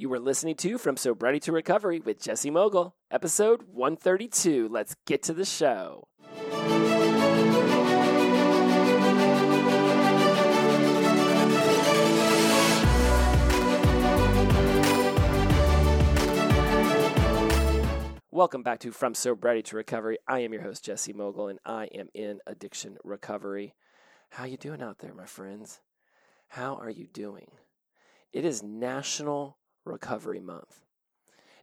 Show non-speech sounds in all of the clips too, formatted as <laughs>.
You were listening to From Sobriety to Recovery with Jesse Mogle, episode 132. Let's get to the show. Welcome back to From Sobriety to Recovery. I am your host Jesse Mogle and I am in addiction recovery. How you doing out there, my friends? How are you doing? It is National Recovery Month.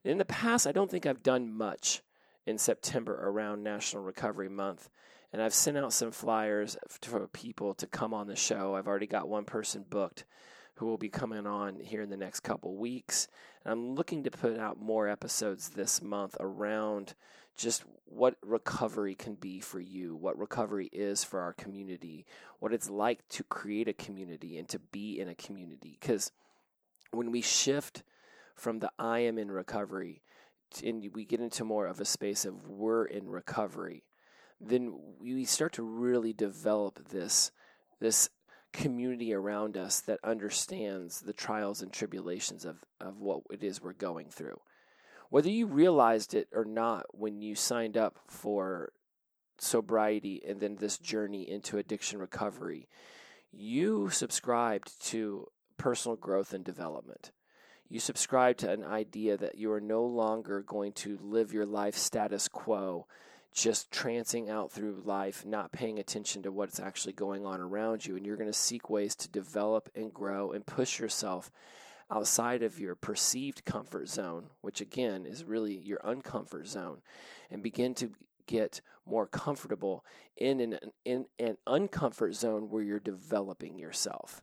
In the past, I don't think I've done much in September around National Recovery Month. And I've sent out some flyers for people to come on the show. I've already got one person booked who will be coming on here in the next couple weeks. And I'm looking to put out more episodes this month around just what recovery can be for you, what recovery is for our community, what it's like to create a community and to be in a community. Because when we shift from the I am in recovery and we get into more of a space of we're in recovery, then we start to really develop this this community around us that understands the trials and tribulations of, of what it is we're going through. Whether you realized it or not when you signed up for sobriety and then this journey into addiction recovery, you subscribed to personal growth and development. You subscribe to an idea that you are no longer going to live your life status quo just trancing out through life, not paying attention to what's actually going on around you. And you're going to seek ways to develop and grow and push yourself outside of your perceived comfort zone, which again is really your uncomfort zone, and begin to get more comfortable in an, in an uncomfort zone where you're developing yourself.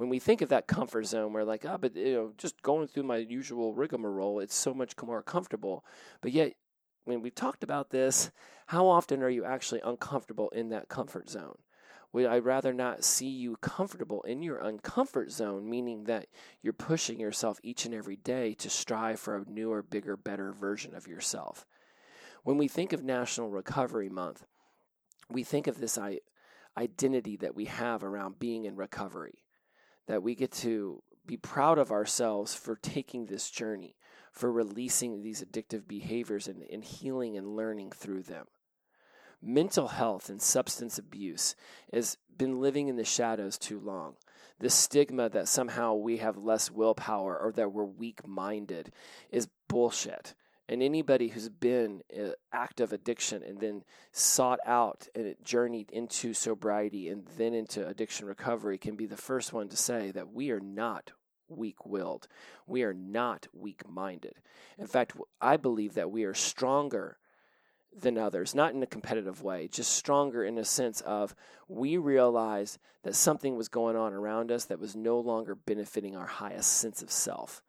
When we think of that comfort zone, we're like, oh, but you know, just going through my usual rigmarole, it's so much more comfortable. But yet, when we've talked about this, how often are you actually uncomfortable in that comfort zone? Would I rather not see you comfortable in your uncomfort zone, meaning that you're pushing yourself each and every day to strive for a newer, bigger, better version of yourself? When we think of National Recovery Month, we think of this identity that we have around being in recovery, that we get to be proud of ourselves for taking this journey, for releasing these addictive behaviors and, and healing and learning through them. Mental health and substance abuse has been living in the shadows too long. The stigma that somehow we have less willpower or that we're weak minded is bullshit. And anybody who's been uh, in active addiction and then sought out and journeyed into sobriety and then into addiction recovery can be the first one to say that we are not weak willed. We are not weak minded. In fact, I believe that we are stronger than others, not in a competitive way, just stronger in a sense of we realized that something was going on around us that was no longer benefiting our highest sense of self.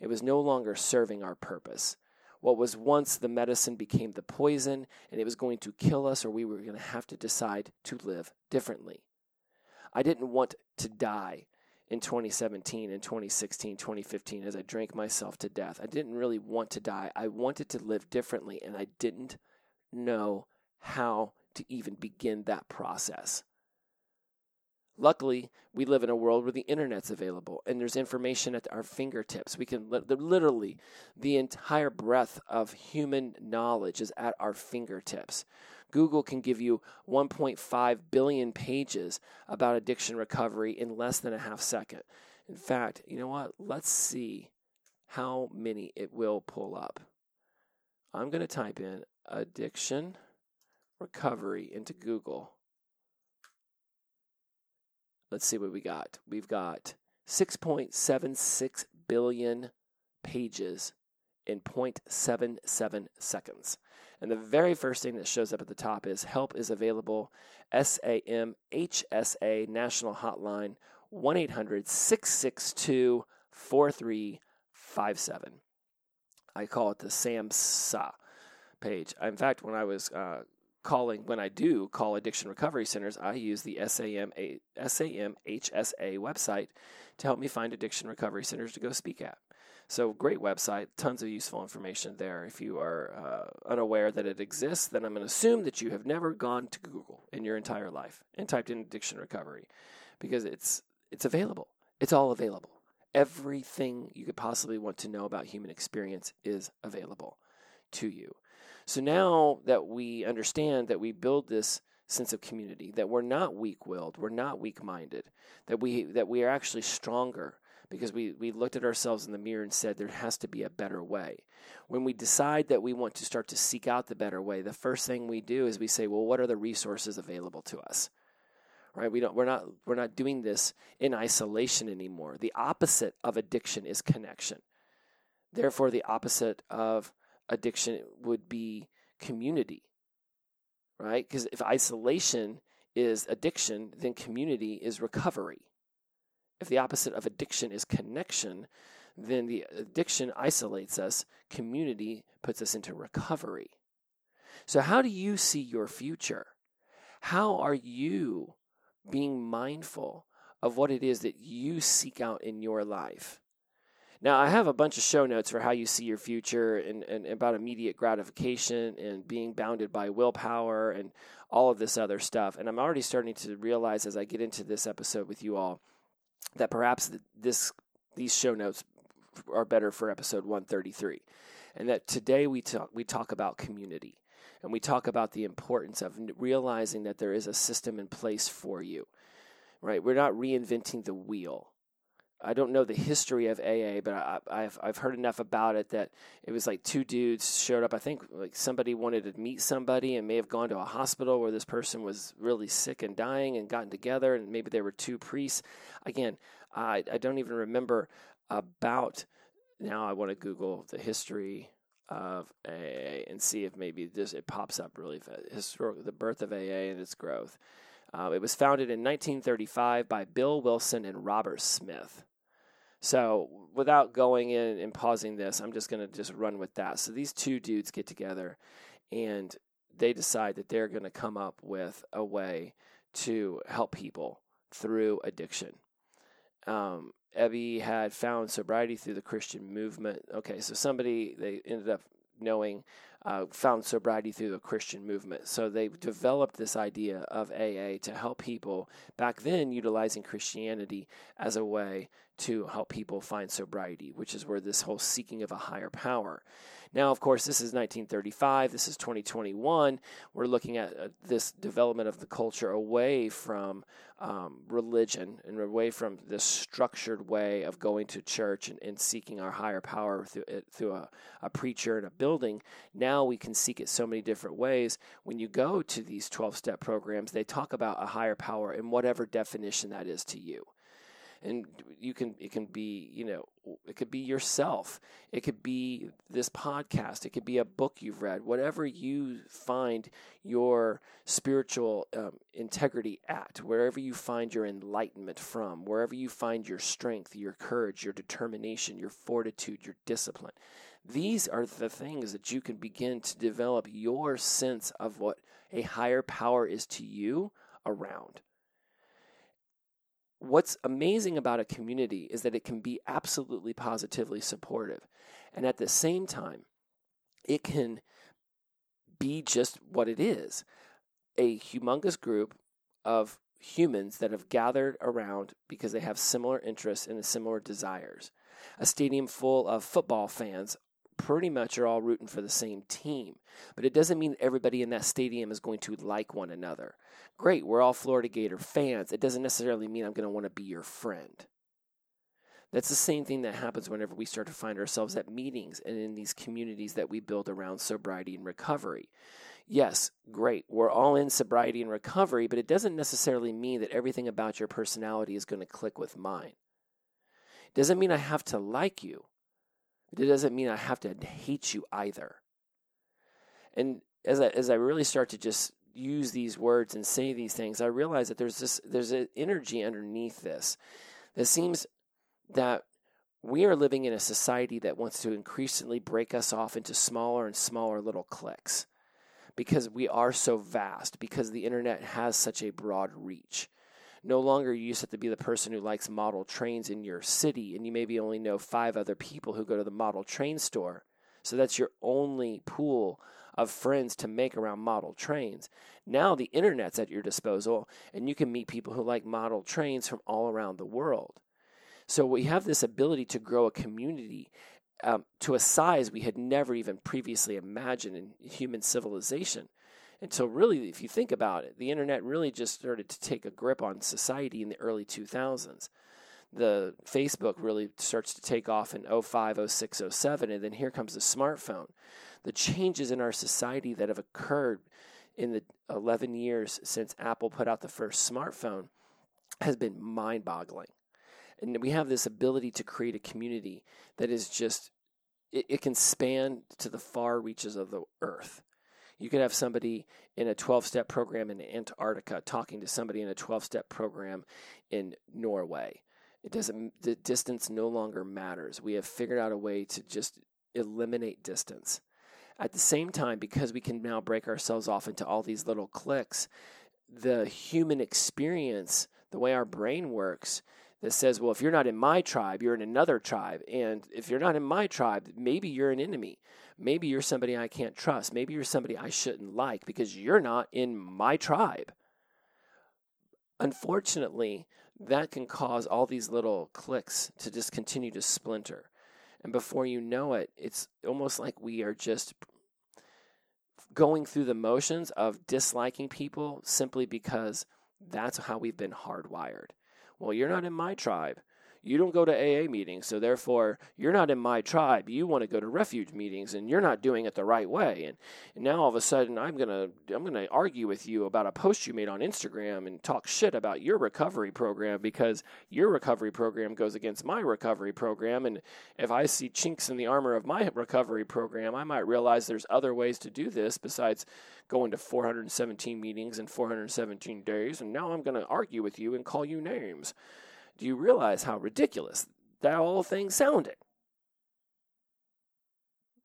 It was no longer serving our purpose. What was once the medicine became the poison, and it was going to kill us, or we were going to have to decide to live differently. I didn't want to die in 2017 and 2016, 2015 as I drank myself to death. I didn't really want to die. I wanted to live differently, and I didn't know how to even begin that process. Luckily, we live in a world where the internet's available and there's information at our fingertips. We can literally, the entire breadth of human knowledge is at our fingertips. Google can give you 1.5 billion pages about addiction recovery in less than a half second. In fact, you know what? Let's see how many it will pull up. I'm going to type in addiction recovery into Google. Let's see what we got. We've got 6.76 billion pages in 0.77 seconds. And the very first thing that shows up at the top is help is available SAMHSA National Hotline 1 800 662 4357. I call it the SAMHSA page. In fact, when I was uh, calling, when I do call addiction recovery centers, I use the SAM, SAMHSA website to help me find addiction recovery centers to go speak at. So, great website, tons of useful information there. If you are uh, unaware that it exists, then I'm going to assume that you have never gone to Google in your entire life and typed in addiction recovery because it's it's available. It's all available. Everything you could possibly want to know about human experience is available to you. So now that we understand that we build this sense of community, that we're not weak-willed, we're not weak-minded, that we that we are actually stronger because we, we looked at ourselves in the mirror and said there has to be a better way. When we decide that we want to start to seek out the better way, the first thing we do is we say, well, what are the resources available to us? Right? We don't we're not we're not doing this in isolation anymore. The opposite of addiction is connection. Therefore, the opposite of addiction would be community. Right? Because if isolation is addiction, then community is recovery. If the opposite of addiction is connection, then the addiction isolates us, community puts us into recovery. So, how do you see your future? How are you being mindful of what it is that you seek out in your life? Now, I have a bunch of show notes for how you see your future and, and about immediate gratification and being bounded by willpower and all of this other stuff. And I'm already starting to realize as I get into this episode with you all that perhaps this these show notes are better for episode 133 and that today we talk we talk about community and we talk about the importance of realizing that there is a system in place for you right we're not reinventing the wheel I don't know the history of AA, but I, have I've heard enough about it that it was like two dudes showed up. I think like somebody wanted to meet somebody and may have gone to a hospital where this person was really sick and dying and gotten together, and maybe there were two priests. Again, I I don't even remember about. Now I want to Google the history of AA and see if maybe this it pops up really fast. The birth of AA and its growth. Uh, it was founded in 1935 by Bill Wilson and Robert Smith. So, without going in and pausing this, I'm just going to just run with that. So, these two dudes get together and they decide that they're going to come up with a way to help people through addiction. Um, Ebby had found sobriety through the Christian movement. Okay, so somebody they ended up knowing uh, found sobriety through the Christian movement. So they developed this idea of AA to help people back then utilizing Christianity as a way to help people find sobriety, which is where this whole seeking of a higher power. Now, of course, this is 1935, this is 2021. We're looking at uh, this development of the culture away from um, religion and away from this structured way of going to church and, and seeking our higher power through, through a, a preacher in a building. Now we can seek it so many different ways. When you go to these 12 step programs, they talk about a higher power in whatever definition that is to you. And you can it can be you know it could be yourself. It could be this podcast. It could be a book you've read. Whatever you find your spiritual um, integrity at wherever you find your enlightenment from wherever you find your strength your courage your determination your fortitude your discipline these are the things that you can begin to develop your sense of what a higher power is to you around what's amazing about a community is that it can be absolutely positively supportive. And at the same time, it can be just what it is a humongous group of humans that have gathered around because they have similar interests and similar desires. A stadium full of football fans pretty much are all rooting for the same team. But it doesn't mean everybody in that stadium is going to like one another. Great, we're all Florida Gator fans. It doesn't necessarily mean I'm going to want to be your friend. That's the same thing that happens whenever we start to find ourselves at meetings and in these communities that we build around sobriety and recovery. Yes, great. We're all in sobriety and recovery, but it doesn't necessarily mean that everything about your personality is going to click with mine. Doesn't mean I have to like you. It doesn't mean I have to hate you either. And as I, as I really start to just use these words and say these things, I realize that there's this there's an energy underneath this that seems that we are living in a society that wants to increasingly break us off into smaller and smaller little cliques because we are so vast, because the internet has such a broad reach. No longer you used to be the person who likes model trains in your city, and you maybe only know five other people who go to the model train store. So that's your only pool of friends to make around model trains. Now the internet's at your disposal, and you can meet people who like model trains from all around the world. So we have this ability to grow a community um, to a size we had never even previously imagined in human civilization. And so, really, if you think about it, the internet really just started to take a grip on society in the early 2000s. The Facebook really starts to take off in 05, 06, 07, and then here comes the smartphone. The changes in our society that have occurred in the 11 years since Apple put out the first smartphone has been mind boggling. And we have this ability to create a community that is just, it, it can span to the far reaches of the earth. You could have somebody in a 12 step program in Antarctica talking to somebody in a 12 step program in Norway. It doesn't, the distance no longer matters. We have figured out a way to just eliminate distance. At the same time, because we can now break ourselves off into all these little clicks, the human experience, the way our brain works, that says, well, if you're not in my tribe, you're in another tribe. And if you're not in my tribe, maybe you're an enemy. Maybe you're somebody I can't trust. Maybe you're somebody I shouldn't like because you're not in my tribe. Unfortunately, that can cause all these little clicks to just continue to splinter. And before you know it, it's almost like we are just going through the motions of disliking people simply because that's how we've been hardwired. Well, you're not in my tribe. You don't go to AA meetings, so therefore you're not in my tribe. You want to go to refuge meetings and you're not doing it the right way. And, and now all of a sudden I'm gonna I'm gonna argue with you about a post you made on Instagram and talk shit about your recovery program because your recovery program goes against my recovery program. And if I see chinks in the armor of my recovery program, I might realize there's other ways to do this besides going to 417 meetings in 417 days. And now I'm gonna argue with you and call you names. Do you realize how ridiculous that whole thing sounded?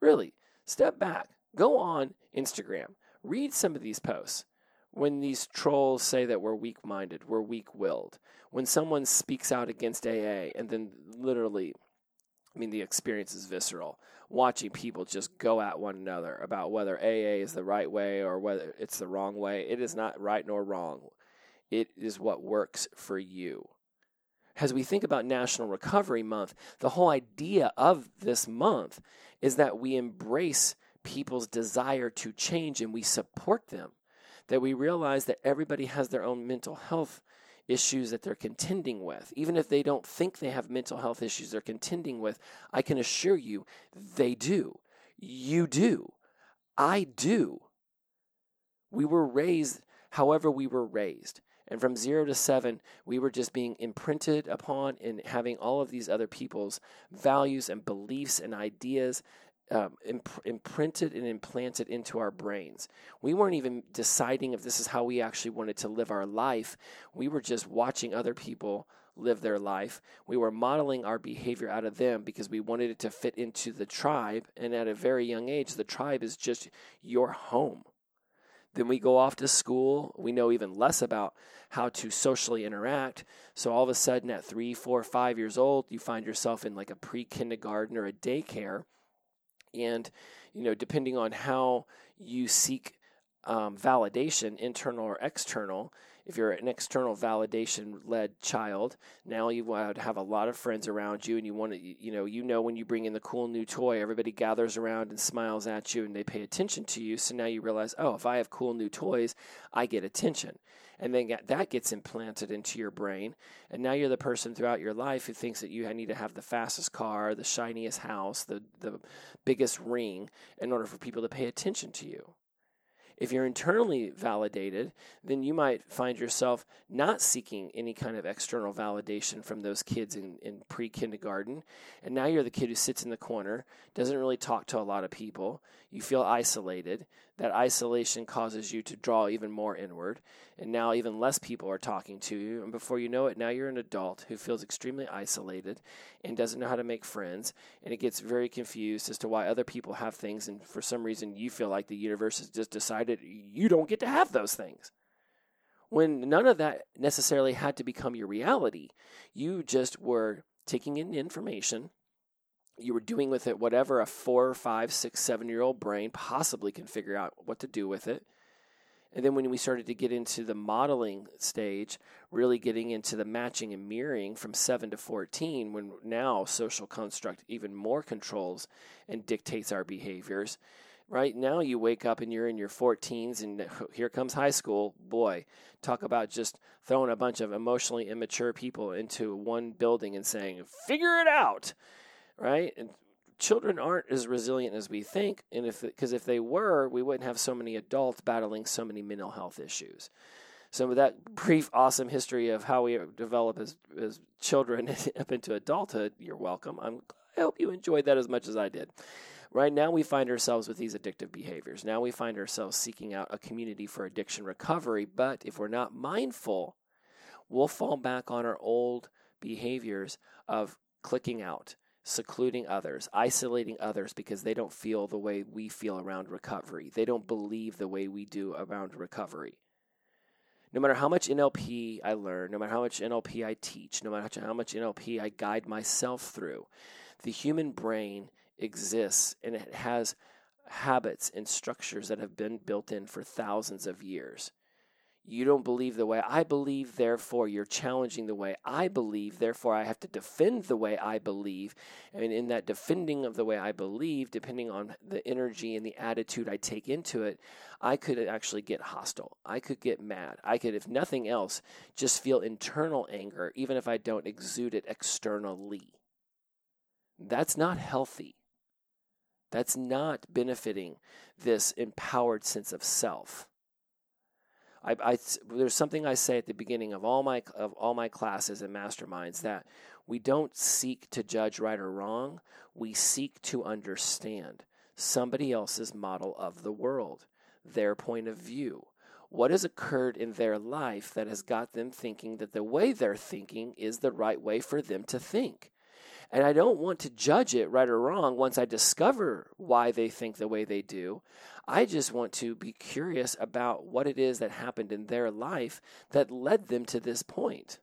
Really, step back, go on Instagram, read some of these posts. When these trolls say that we're weak minded, we're weak willed, when someone speaks out against AA and then literally, I mean, the experience is visceral. Watching people just go at one another about whether AA is the right way or whether it's the wrong way. It is not right nor wrong. It is what works for you as we think about National Recovery Month, the whole idea of this month is that we embrace people's desire to change and we support them. That we realize that everybody has their own mental health issues that they're contending with. Even if they don't think they have mental health issues they're contending with, I can assure you they do. You do. I do. We were raised however we were raised. And from zero to seven, we were just being imprinted upon and having all of these other people's values and beliefs and ideas um, imp- imprinted and implanted into our brains. We weren't even deciding if this is how we actually wanted to live our life. We were just watching other people live their life. We were modeling our behavior out of them because we wanted it to fit into the tribe. And at a very young age, the tribe is just your home. Then we go off to school. We know even less about how to socially interact. So all of a sudden, at three, four, five years old, you find yourself in like a pre kindergarten or a daycare. And, you know, depending on how you seek um, validation, internal or external, if you're an external validation led child, now you would have a lot of friends around you and you want to, you know, you know when you bring in the cool new toy, everybody gathers around and smiles at you and they pay attention to you. So now you realize, oh, if I have cool new toys, I get attention. And then that gets implanted into your brain. And now you're the person throughout your life who thinks that you need to have the fastest car, the shiniest house, the, the biggest ring in order for people to pay attention to you. If you're internally validated, then you might find yourself not seeking any kind of external validation from those kids in, in pre kindergarten. And now you're the kid who sits in the corner, doesn't really talk to a lot of people. You feel isolated. That isolation causes you to draw even more inward. And now even less people are talking to you. And before you know it, now you're an adult who feels extremely isolated and doesn't know how to make friends. And it gets very confused as to why other people have things. And for some reason, you feel like the universe has just decided you don't get to have those things when none of that necessarily had to become your reality. You just were taking in information you were doing with it whatever a four, five, six, seven year old brain possibly can figure out what to do with it. And then when we started to get into the modeling stage, really getting into the matching and mirroring from 7 to 14, when now social construct even more controls and dictates our behaviors. Right now, you wake up and you're in your 14s, and here comes high school. Boy, talk about just throwing a bunch of emotionally immature people into one building and saying, figure it out. Right? And children aren't as resilient as we think, and if because if they were, we wouldn't have so many adults battling so many mental health issues. So with that mm-hmm. brief, awesome history of how we develop as as children <laughs> up into adulthood, you're welcome. I'm, I hope you enjoyed that as much as I did. Right now, we find ourselves with these addictive behaviors. Now we find ourselves seeking out a community for addiction recovery. But if we're not mindful, we'll fall back on our old behaviors of clicking out, secluding others, isolating others because they don't feel the way we feel around recovery. They don't believe the way we do around recovery. No matter how much NLP I learn, no matter how much NLP I teach, no matter how much NLP I guide myself through, the human brain exists and it has habits and structures that have been built in for thousands of years. You don't believe the way I believe, therefore you're challenging the way I believe, therefore I have to defend the way I believe. And in that defending of the way I believe, depending on the energy and the attitude I take into it, I could actually get hostile. I could get mad. I could, if nothing else, just feel internal anger, even if I don't exude it externally. That's not healthy. That's not benefiting this empowered sense of self. I, I, there's something I say at the beginning of all my of all my classes and masterminds that we don't seek to judge right or wrong. We seek to understand somebody else's model of the world, their point of view. What has occurred in their life that has got them thinking that the way they're thinking is the right way for them to think? And I don't want to judge it right or wrong once I discover why they think the way they do. I just want to be curious about what it is that happened in their life that led them to this point.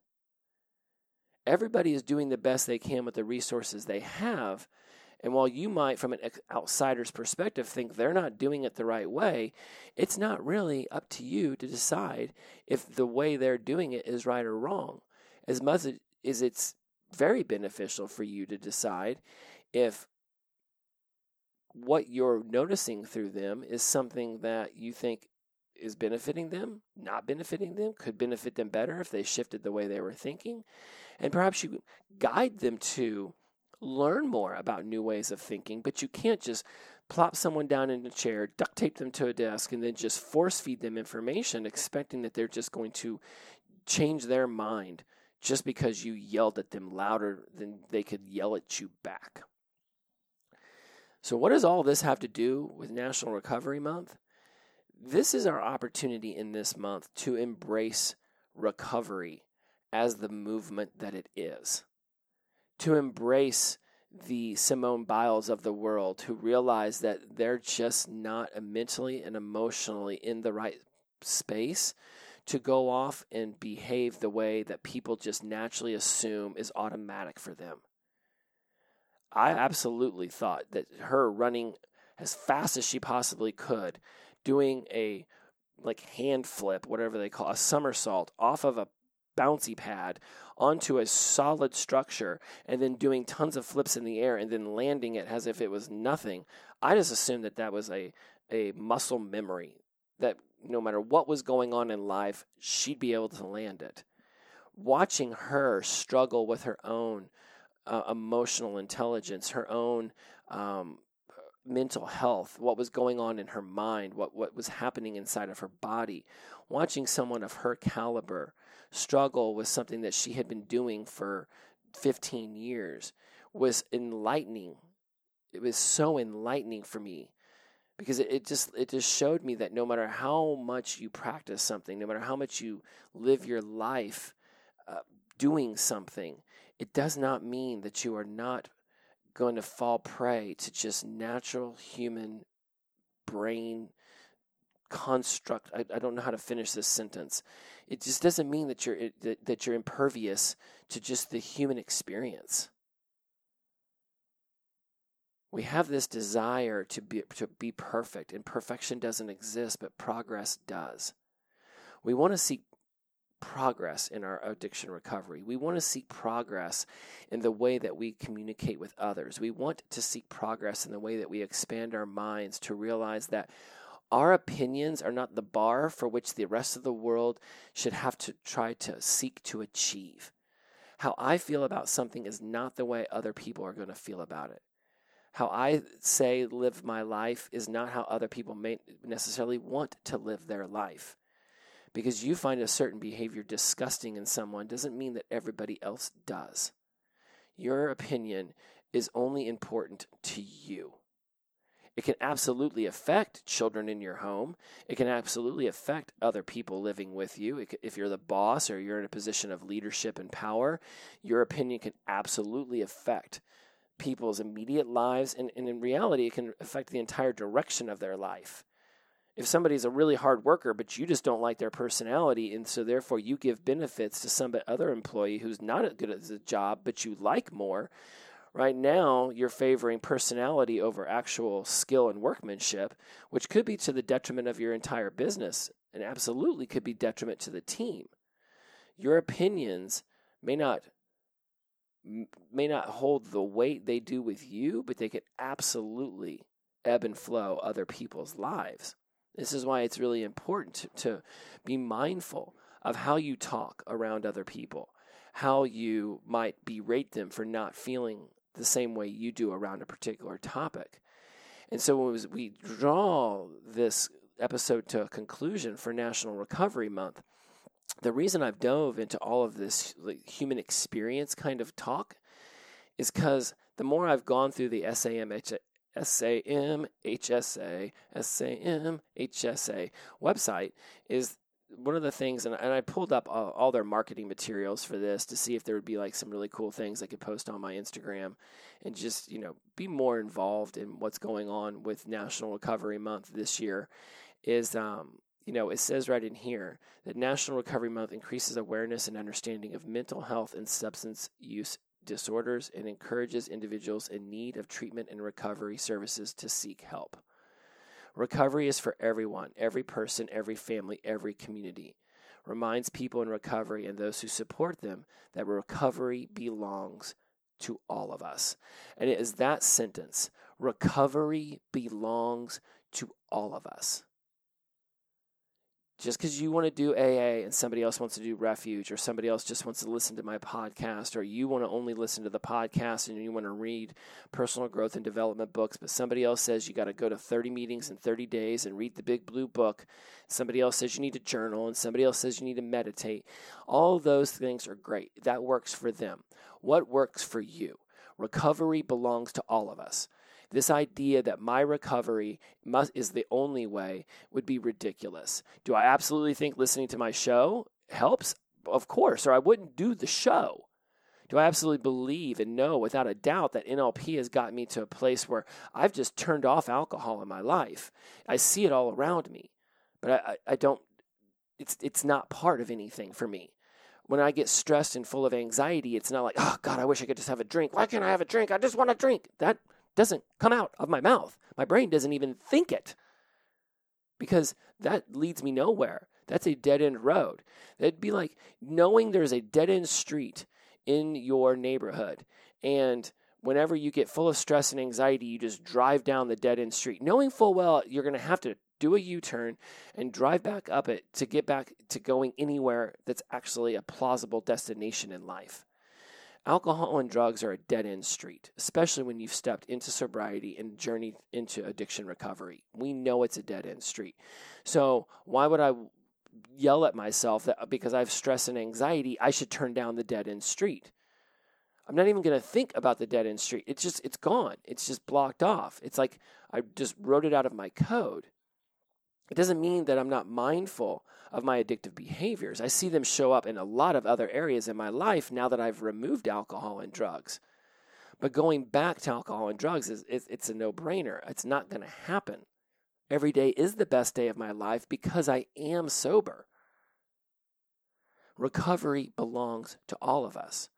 Everybody is doing the best they can with the resources they have. And while you might, from an outsider's perspective, think they're not doing it the right way, it's not really up to you to decide if the way they're doing it is right or wrong. As much as it's very beneficial for you to decide if what you're noticing through them is something that you think is benefiting them, not benefiting them, could benefit them better if they shifted the way they were thinking. And perhaps you guide them to learn more about new ways of thinking, but you can't just plop someone down in a chair, duct tape them to a desk, and then just force feed them information, expecting that they're just going to change their mind just because you yelled at them louder than they could yell at you back. So, what does all this have to do with National Recovery Month? This is our opportunity in this month to embrace recovery as the movement that it is, to embrace the Simone Biles of the world who realize that they're just not mentally and emotionally in the right space to go off and behave the way that people just naturally assume is automatic for them. I absolutely thought that her running as fast as she possibly could, doing a like hand flip, whatever they call a somersault off of a bouncy pad onto a solid structure and then doing tons of flips in the air and then landing it as if it was nothing. I just assumed that that was a a muscle memory that no matter what was going on in life, she'd be able to land it. Watching her struggle with her own uh, emotional intelligence, her own um, mental health, what was going on in her mind, what, what was happening inside of her body, watching someone of her caliber struggle with something that she had been doing for 15 years was enlightening. It was so enlightening for me because it, it just it just showed me that no matter how much you practice something, no matter how much you live your life uh, doing something, it does not mean that you are not going to fall prey to just natural human brain construct. I, I don't know how to finish this sentence. It just doesn't mean that you're that, that you're impervious to just the human experience. We have this desire to be, to be perfect, and perfection doesn't exist, but progress does. We want to seek progress in our addiction recovery. We want to seek progress in the way that we communicate with others. We want to seek progress in the way that we expand our minds to realize that our opinions are not the bar for which the rest of the world should have to try to seek to achieve. How I feel about something is not the way other people are going to feel about it. How I say live my life is not how other people may necessarily want to live their life. Because you find a certain behavior disgusting in someone doesn't mean that everybody else does. Your opinion is only important to you. It can absolutely affect children in your home. It can absolutely affect other people living with you. If you're the boss or you're in a position of leadership and power, your opinion can absolutely affect people's immediate lives. And, and in reality, it can affect the entire direction of their life. If somebody's a really hard worker, but you just don't like their personality, and so therefore you give benefits to some other employee who's not as good at the job, but you like more, Right now, you're favoring personality over actual skill and workmanship, which could be to the detriment of your entire business and absolutely could be detriment to the team. Your opinions may not may not hold the weight they do with you, but they could absolutely ebb and flow other people's lives. This is why it's really important to, to be mindful of how you talk around other people, how you might berate them for not feeling the same way you do around a particular topic. And so when we draw this episode to a conclusion for National Recovery Month, the reason I've dove into all of this like, human experience kind of talk is because the more I've gone through the SAM, SAM, HSA, SAM, HSA website, is one of the things, and, and I pulled up all, all, their marketing materials for this to see if there would be like some really cool things I could post on my Instagram and just, you know, be more involved in what's going on with National Recovery Month this year. Is, um, you know, it says right in here that National Recovery Month increases awareness and understanding of mental health and substance use disorders and encourages individuals in need of treatment and recovery services to seek help. Recovery is for everyone, every person, every family, every community. Reminds people in recovery and those who support them that recovery belongs to all of us. And it is that sentence recovery belongs to all of us just because you want to do AA and somebody else wants to do refuge, or somebody else just wants to listen to my podcast, or you want to only listen to the podcast and you want to read personal growth and development books, but somebody else says you got to go to 30 meetings in 30 days and read the big blue book. Somebody else says you need to journal, and somebody else says you need to meditate. All those things are great. That works for them. What works for you? Recovery belongs to all of us. This idea that my recovery must, is the only way would be ridiculous. Do I absolutely think listening to my show helps? Of course, or I wouldn't do the show. Do I absolutely believe and know without a doubt that NLP has got me to a place where I've just turned off alcohol in my life? I see it all around me, but I, I, I don't, it's, it's not part of anything for me when I get stressed and full of anxiety, it's not like, oh God, I wish I could just have a drink. Why can't I have a drink? I just want a drink. That doesn't come out of my mouth. My brain doesn't even think it because that leads me nowhere. That's a dead end road. That'd be like knowing there's a dead end street in your neighborhood. And whenever you get full of stress and anxiety, you just drive down the dead end street, knowing full well you're going to have to do a U turn and drive back up it to get back to going anywhere that's actually a plausible destination in life. Alcohol and drugs are a dead end street, especially when you've stepped into sobriety and journeyed into addiction recovery. We know it's a dead end street. So, why would I yell at myself that because I have stress and anxiety, I should turn down the dead end street? I'm not even going to think about the dead end street. It's just, it's gone. It's just blocked off. It's like I just wrote it out of my code. It doesn't mean that I'm not mindful of my addictive behaviors. I see them show up in a lot of other areas in my life now that I've removed alcohol and drugs. But going back to alcohol and drugs is it's a no-brainer. It's not going to happen. Every day is the best day of my life because I am sober. Recovery belongs to all of us.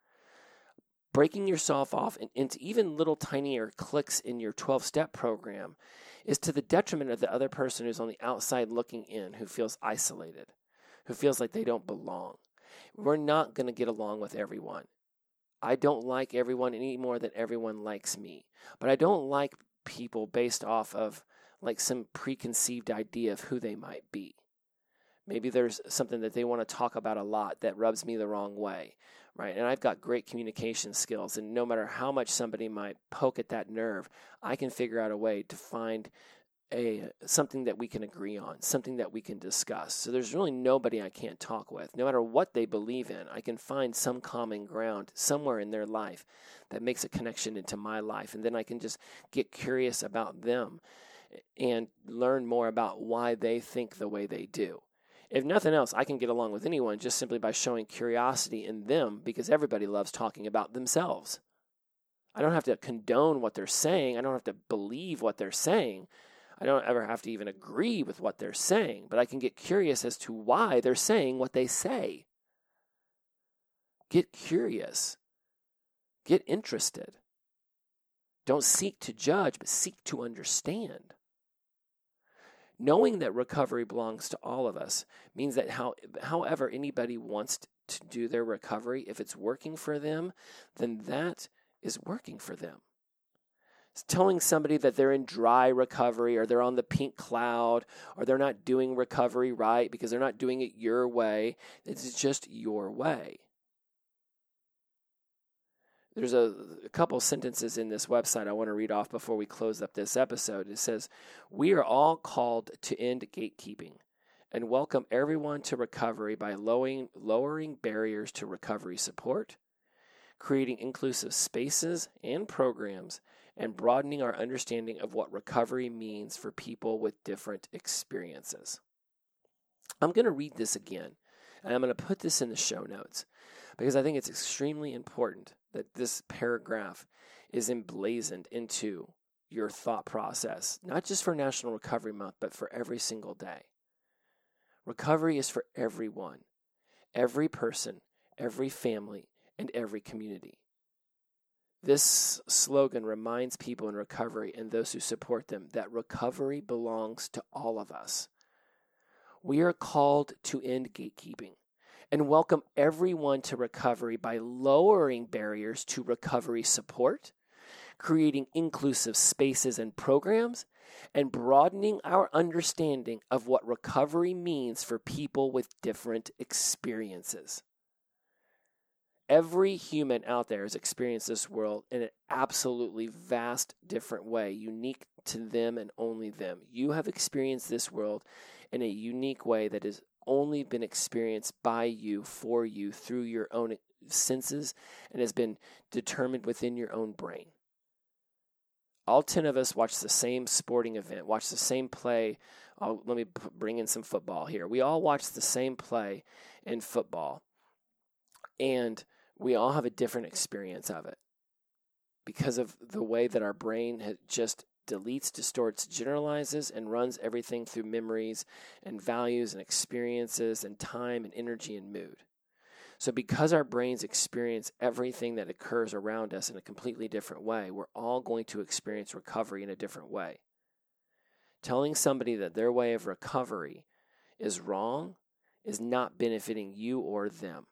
breaking yourself off into even little tinier clicks in your 12 step program is to the detriment of the other person who's on the outside looking in, who feels isolated, who feels like they don't belong. We're not going to get along with everyone. I don't like everyone any more than everyone likes me. But I don't like people based off of like some preconceived idea of who they might be. Maybe there's something that they want to talk about a lot that rubs me the wrong way, right? And I've got great communication skills, and no matter how much somebody might poke at that nerve, I can figure out a way to find a something that we can agree on, something that we can discuss. So there's really nobody I can't talk with. No matter what they believe in, I can find some common ground somewhere in their life that makes a connection into my life and then I can just get curious about them eh, and learn more about why they think the way they do. If nothing else, I can get along with anyone just simply by showing curiosity in them because everybody loves talking about themselves. I don't have to condone what they're saying. I don't have to believe what they're saying. I don't ever have to even agree with what they're saying, but I can get curious as to why they're saying what they say. Get curious. Get interested. Don't seek to judge, but seek to understand. Knowing that recovery belongs to all of us means that how, however anybody wants to do their recovery, if it's working for them, then that is working for them It's telling somebody that they're in dry recovery or they're on the pink cloud or they're not doing recovery right because they're not doing it your way. It's just your way. There's a, a couple sentences in this website I want to read off before we close up this episode. It says, We are all called to end gatekeeping and welcome everyone to recovery by lowering, lowering barriers to recovery support, creating inclusive spaces and programs and broadening our understanding of what recovery means for people with different experiences. I'm going to read this again, and I'm going to put this in the show notes because I think it's extremely important that this paragraph is emblazoned into your thought process, not just for National Recovery Month, but for every single day. Recovery is for everyone, every person, every family, and every community. This slogan reminds people in recovery and those who support them that recovery belongs to all of us. We are called to end gatekeeping and welcome everyone to recovery by lowering barriers to recovery support, creating inclusive spaces and programs, and broadening our understanding of what recovery means for people with different experiences. Every human out there has experienced this world in an absolutely vast, different way, unique to them and only them. You have experienced this world in a unique way that has only been experienced by you, for you, through your own senses, and has been determined within your own brain. All 10 of us watch the same sporting event, watch the same play. I'll, let me bring in some football here. We all watch the same play in football. And we all have a different experience of it because of the way that our brain has just deletes, distorts, generalizes, and runs everything through memories and values and experiences and time and energy and mood. So, because our brains experience everything that occurs around us in a completely different way, we're all going to experience recovery in a different way. Telling somebody that their way of recovery is wrong is not benefiting you or them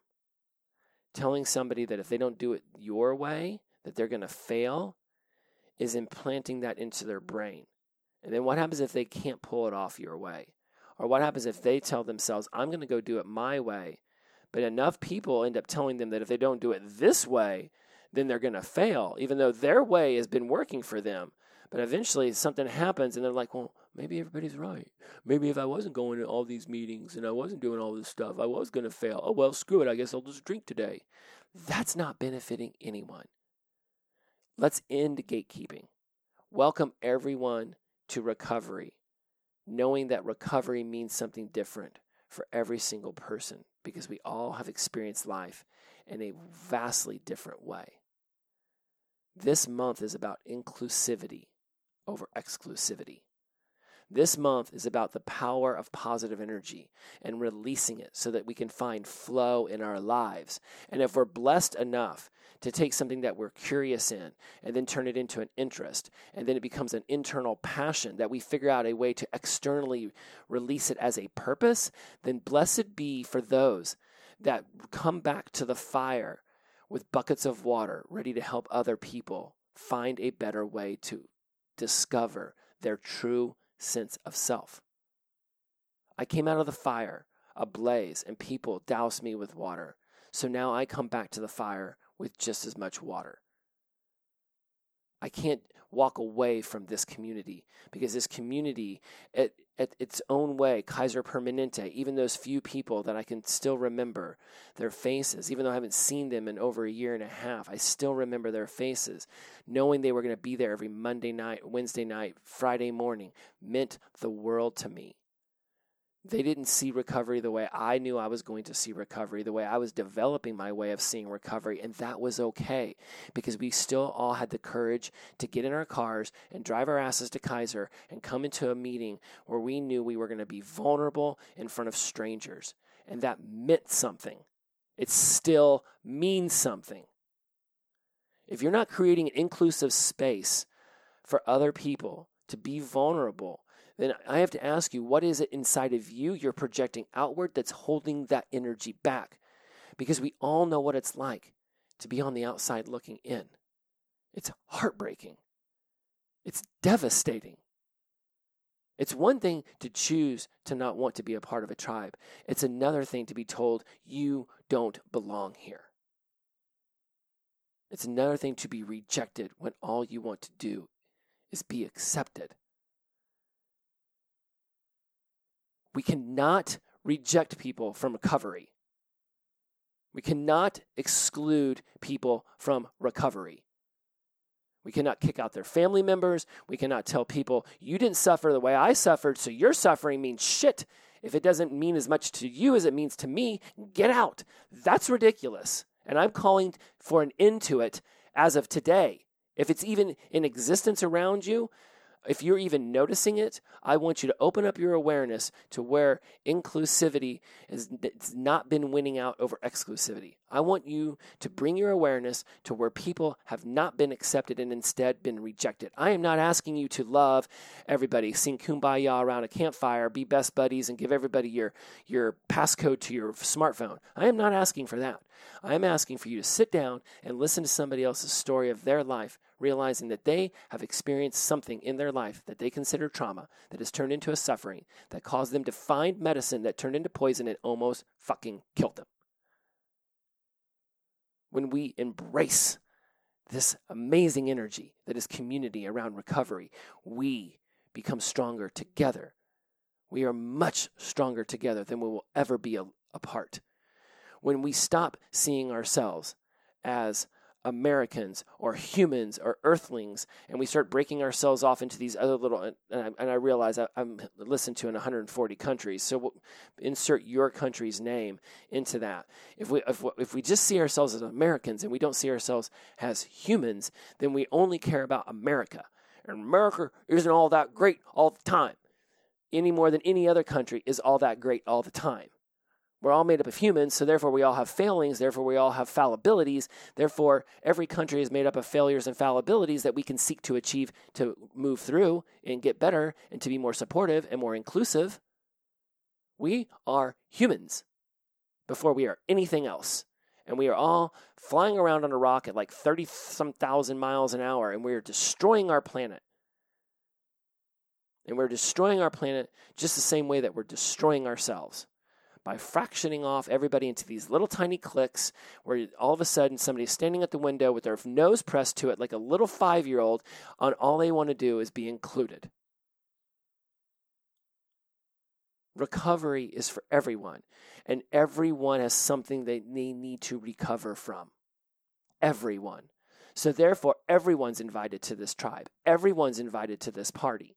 telling somebody that if they don't do it your way, that they're going to fail, is implanting that into their brain. And then what happens if they can't pull it off your way? Or what happens if they tell themselves, I'm going to go do it my way? But enough people end up telling them that if they don't do it this way, then they're going to fail, even though their way has been working for them. But eventually something happens and they're like, well, maybe everybody's right. Maybe if I wasn't going to all these meetings and I wasn't doing all this stuff, I was going to fail. Oh, well, screw it. I guess I'll just drink today. That's not benefiting anyone. Let's end gatekeeping. Welcome everyone to recovery, knowing that recovery means something different for every single person because we all have experienced life in a vastly different way. This month is about inclusivity over exclusivity. This month is about the power of positive energy and releasing it so that we can find flow in our lives. And if we're blessed enough to take something that we're curious in and then turn it into an interest, and then it becomes an internal passion that we figure out a way to externally release it as a purpose, then blessed be for those that come back to the fire with buckets of water, ready to help other people find a better way to discover their true sense of self. I came out of the fire ablaze, and people doused me with water. So now I come back to the fire with just as much water. I can't walk away from this community because this community, at, at its own way, Kaiser Permanente, even those few people that I can still remember their faces, even though I haven't seen them in over a year and a half, I still remember their faces. Knowing they were going to be there every Monday night, Wednesday night, Friday morning meant the world to me. They didn't see recovery the way I knew I was going to see recovery, the way I was developing my way of seeing recovery. And that was okay because we still all had the courage to get in our cars and drive our asses to Kaiser and come into a meeting where we knew we were going to be vulnerable in front of strangers. And that meant something. It still means something. If you're not creating an inclusive space for other people to be vulnerable, then I have to ask you, what is it inside of you you're projecting outward that's holding that energy back? Because we all know what it's like to be on the outside looking in. It's heartbreaking, it's devastating. It's one thing to choose to not want to be a part of a tribe, it's another thing to be told you don't belong here. It's another thing to be rejected when all you want to do is be accepted. We cannot reject people from recovery. We cannot exclude people from recovery. We cannot kick out their family members. We cannot tell people, you didn't suffer the way I suffered, so your suffering means shit. If it doesn't mean as much to you as it means to me, get out. That's ridiculous. And I'm calling for an end to it as of today. If it's even in existence around you, if you're even noticing it, I want you to open up your awareness to where inclusivity has not been winning out over exclusivity. I want you to bring your awareness to where people have not been accepted and instead been rejected. I am not asking you to love everybody, sing kumbaya around a campfire, be best buddies, and give everybody your, your passcode to your smartphone. I am not asking for that. I am asking for you to sit down and listen to somebody else's story of their life realizing that they have experienced something in their life that they consider trauma that has turned into a suffering that caused them to find medicine that turned into poison and almost fucking killed them. When we embrace this amazing energy that is community around recovery, we become stronger together. We are much stronger together than we will ever be apart. When we stop seeing ourselves as Americans or humans or earthlings, and we start breaking ourselves off into these other little. And I, and I realize I, am listened to in 140 countries, so we'll insert your country's name into that. If we if, if we just see ourselves as Americans and we don't see ourselves as humans, then we only care about America, and America isn't all that great all the time, any more than any other country is all that great all the time. We're all made up of humans, so therefore we all have failings, therefore we all have fallibilities, therefore every country is made up of failures and fallibilities that we can seek to achieve to move through and get better and to be more supportive and more inclusive. We are humans before we are anything else. And we are all flying around on a rock at like 30 some thousand miles an hour, and we are destroying our planet. And we're destroying our planet just the same way that we're destroying ourselves by fractioning off everybody into these little tiny cliques where all of a sudden somebody's standing at the window with their nose pressed to it like a little five year old, on all they want to do is be included. Recovery is for everyone, and everyone has something that they need to recover from. Everyone. So, therefore, everyone's invited to this tribe, everyone's invited to this party.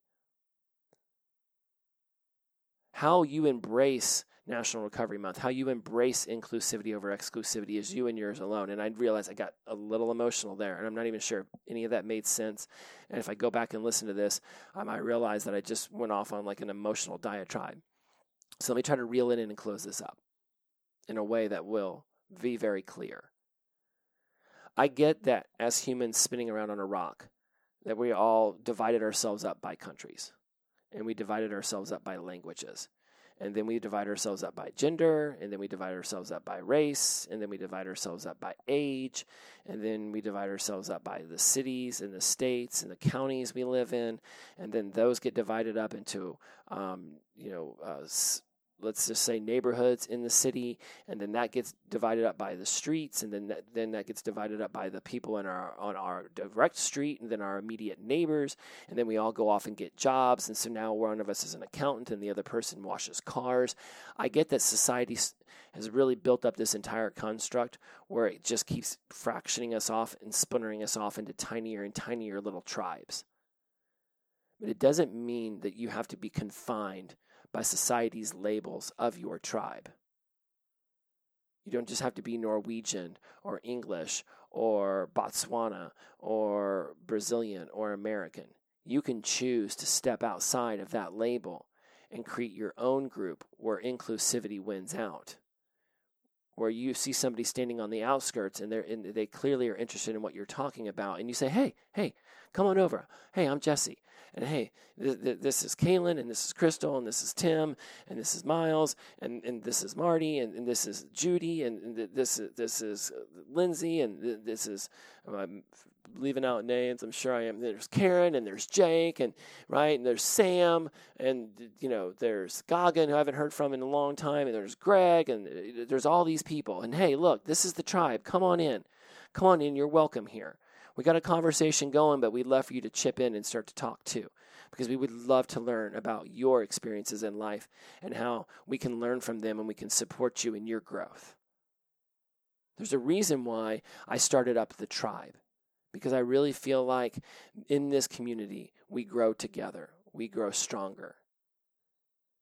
How you embrace National Recovery Month, how you embrace inclusivity over exclusivity as you and yours alone. And I realized I got a little emotional there, and I'm not even sure any of that made sense. And if I go back and listen to this, um, I might realize that I just went off on like an emotional diatribe. So let me try to reel it in and close this up in a way that will be very clear. I get that as humans spinning around on a rock, that we all divided ourselves up by countries and we divided ourselves up by languages. And then we divide ourselves up by gender, and then we divide ourselves up by race, and then we divide ourselves up by age, and then we divide ourselves up by the cities and the states and the counties we live in, and then those get divided up into, um, you know, uh, let's just say neighborhoods in the city and then that gets divided up by the streets and then that, then that gets divided up by the people in our on our direct street and then our immediate neighbors and then we all go off and get jobs and so now one of us is an accountant and the other person washes cars. I get that society has really built up this entire construct where it just keeps fractioning us off and splintering us off into tinier and tinier little tribes. But it doesn't mean that you have to be confined by society's labels of your tribe. You don't just have to be Norwegian or English or Botswana or Brazilian or American. You can choose to step outside of that label and create your own group where inclusivity wins out. Where you see somebody standing on the outskirts and, they clearly are interested in what you're talking about, and you say, Hey, hey, come on over. Hey, I'm Jesse and hey, th- th- this is Kaylin, and this is Crystal, and this is Tim, and this is Miles, and, and this is Marty, and, and this is Judy, and, and this is this is uh, Lindsay, and th- this is I'm leaving out names. I'm sure I am. There's Karen, and there's Jake, and right, and there's Sam, and you know there's Goggin, who I haven't heard from in a long time, and there's Greg, and uh, there's all these people. And hey, look, this is the tribe. Come on in, come on in. You're welcome here we got a conversation going, but we'd love for you to chip in and start to talk too, because we would love to learn about your experiences in life and how we can learn from them and we can support you in your growth. There's a reason why I started up the tribe, because I really feel like in this community, we grow together, we grow stronger.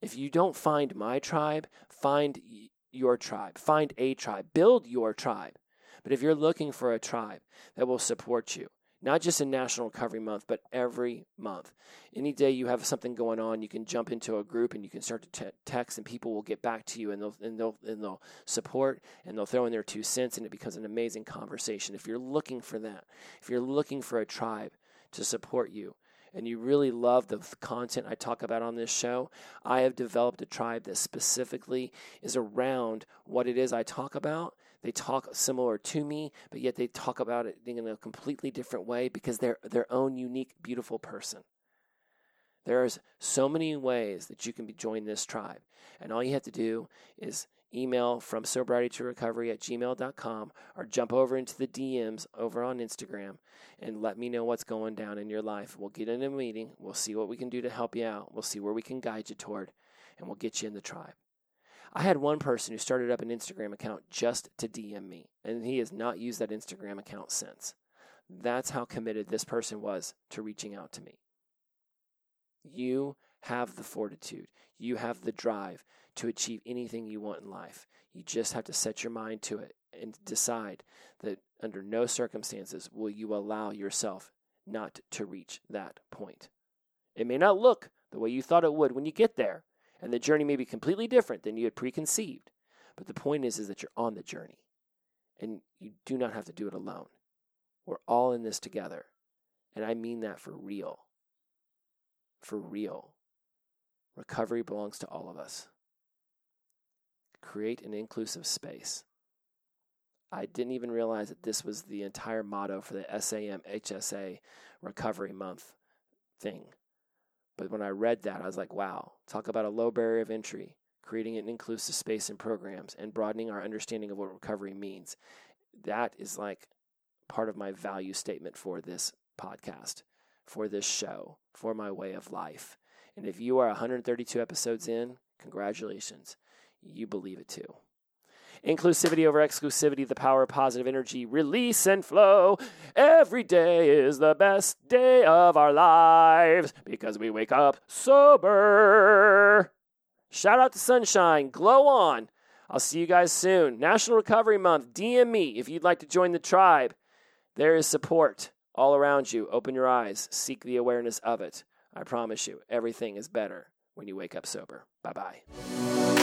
If you don't find my tribe, find your tribe, find a tribe, build your tribe. But if you're looking for a tribe that will support you, not just in National Recovery Month, but every month. Any day you have something going on, you can jump into a group and you can start to text, and people will get back to you and they'll, and they'll and they'll support and they'll throw in their two cents, and it becomes an amazing conversation. If you're looking for that, if you're looking for a tribe to support you, and you really love the content I talk about on this show, I have developed a tribe that specifically is around what it is I talk about they talk similar to me, but yet they talk about it in a completely different way because they're their own unique, beautiful person. There's so many ways that you can be, join this tribe. And all you have to do is email from sobriety to recovery at gmail.com or jump over into the DMs over on Instagram and let me know what's going down in your life. We'll get in a meeting. We'll see what we can do to help you out. We'll see where we can guide you toward, and we'll get you in the tribe. I had one person who started up an Instagram account just to DM me, and he has not used that Instagram account since. That's how committed this person was to reaching out to me. You have the fortitude, you have the drive to achieve anything you want in life. You just have to set your mind to it and decide that under no circumstances will you allow yourself not to reach that point. It may not look the way you thought it would when you get there, and the journey may be completely different than you had preconceived. But the point is, is that you're on the journey, and you do not have to do it alone. We're all in this together, and I mean that for real. For real. Recovery belongs to all of us. Create an inclusive space. I didn't even realize that this was the entire motto for the SAMHSA Recovery Month thing. But when I read that, I was like, wow, talk about a low barrier of entry, creating an inclusive space in programs, and broadening our understanding of what recovery means. That is like part of my value statement for this podcast, for this show, for my way of life. And if you are 132 episodes in, congratulations. You believe it too. Inclusivity over exclusivity, the power of positive energy, release and flow. Every day is the best day of our lives because we wake up sober. Shout out to Sunshine. Glow on. I'll see you guys soon. National Recovery Month. DM me if you'd like to join the tribe. There is support all around you. Open your eyes, seek the awareness of it. I promise you, everything is better when you wake up sober. Bye bye.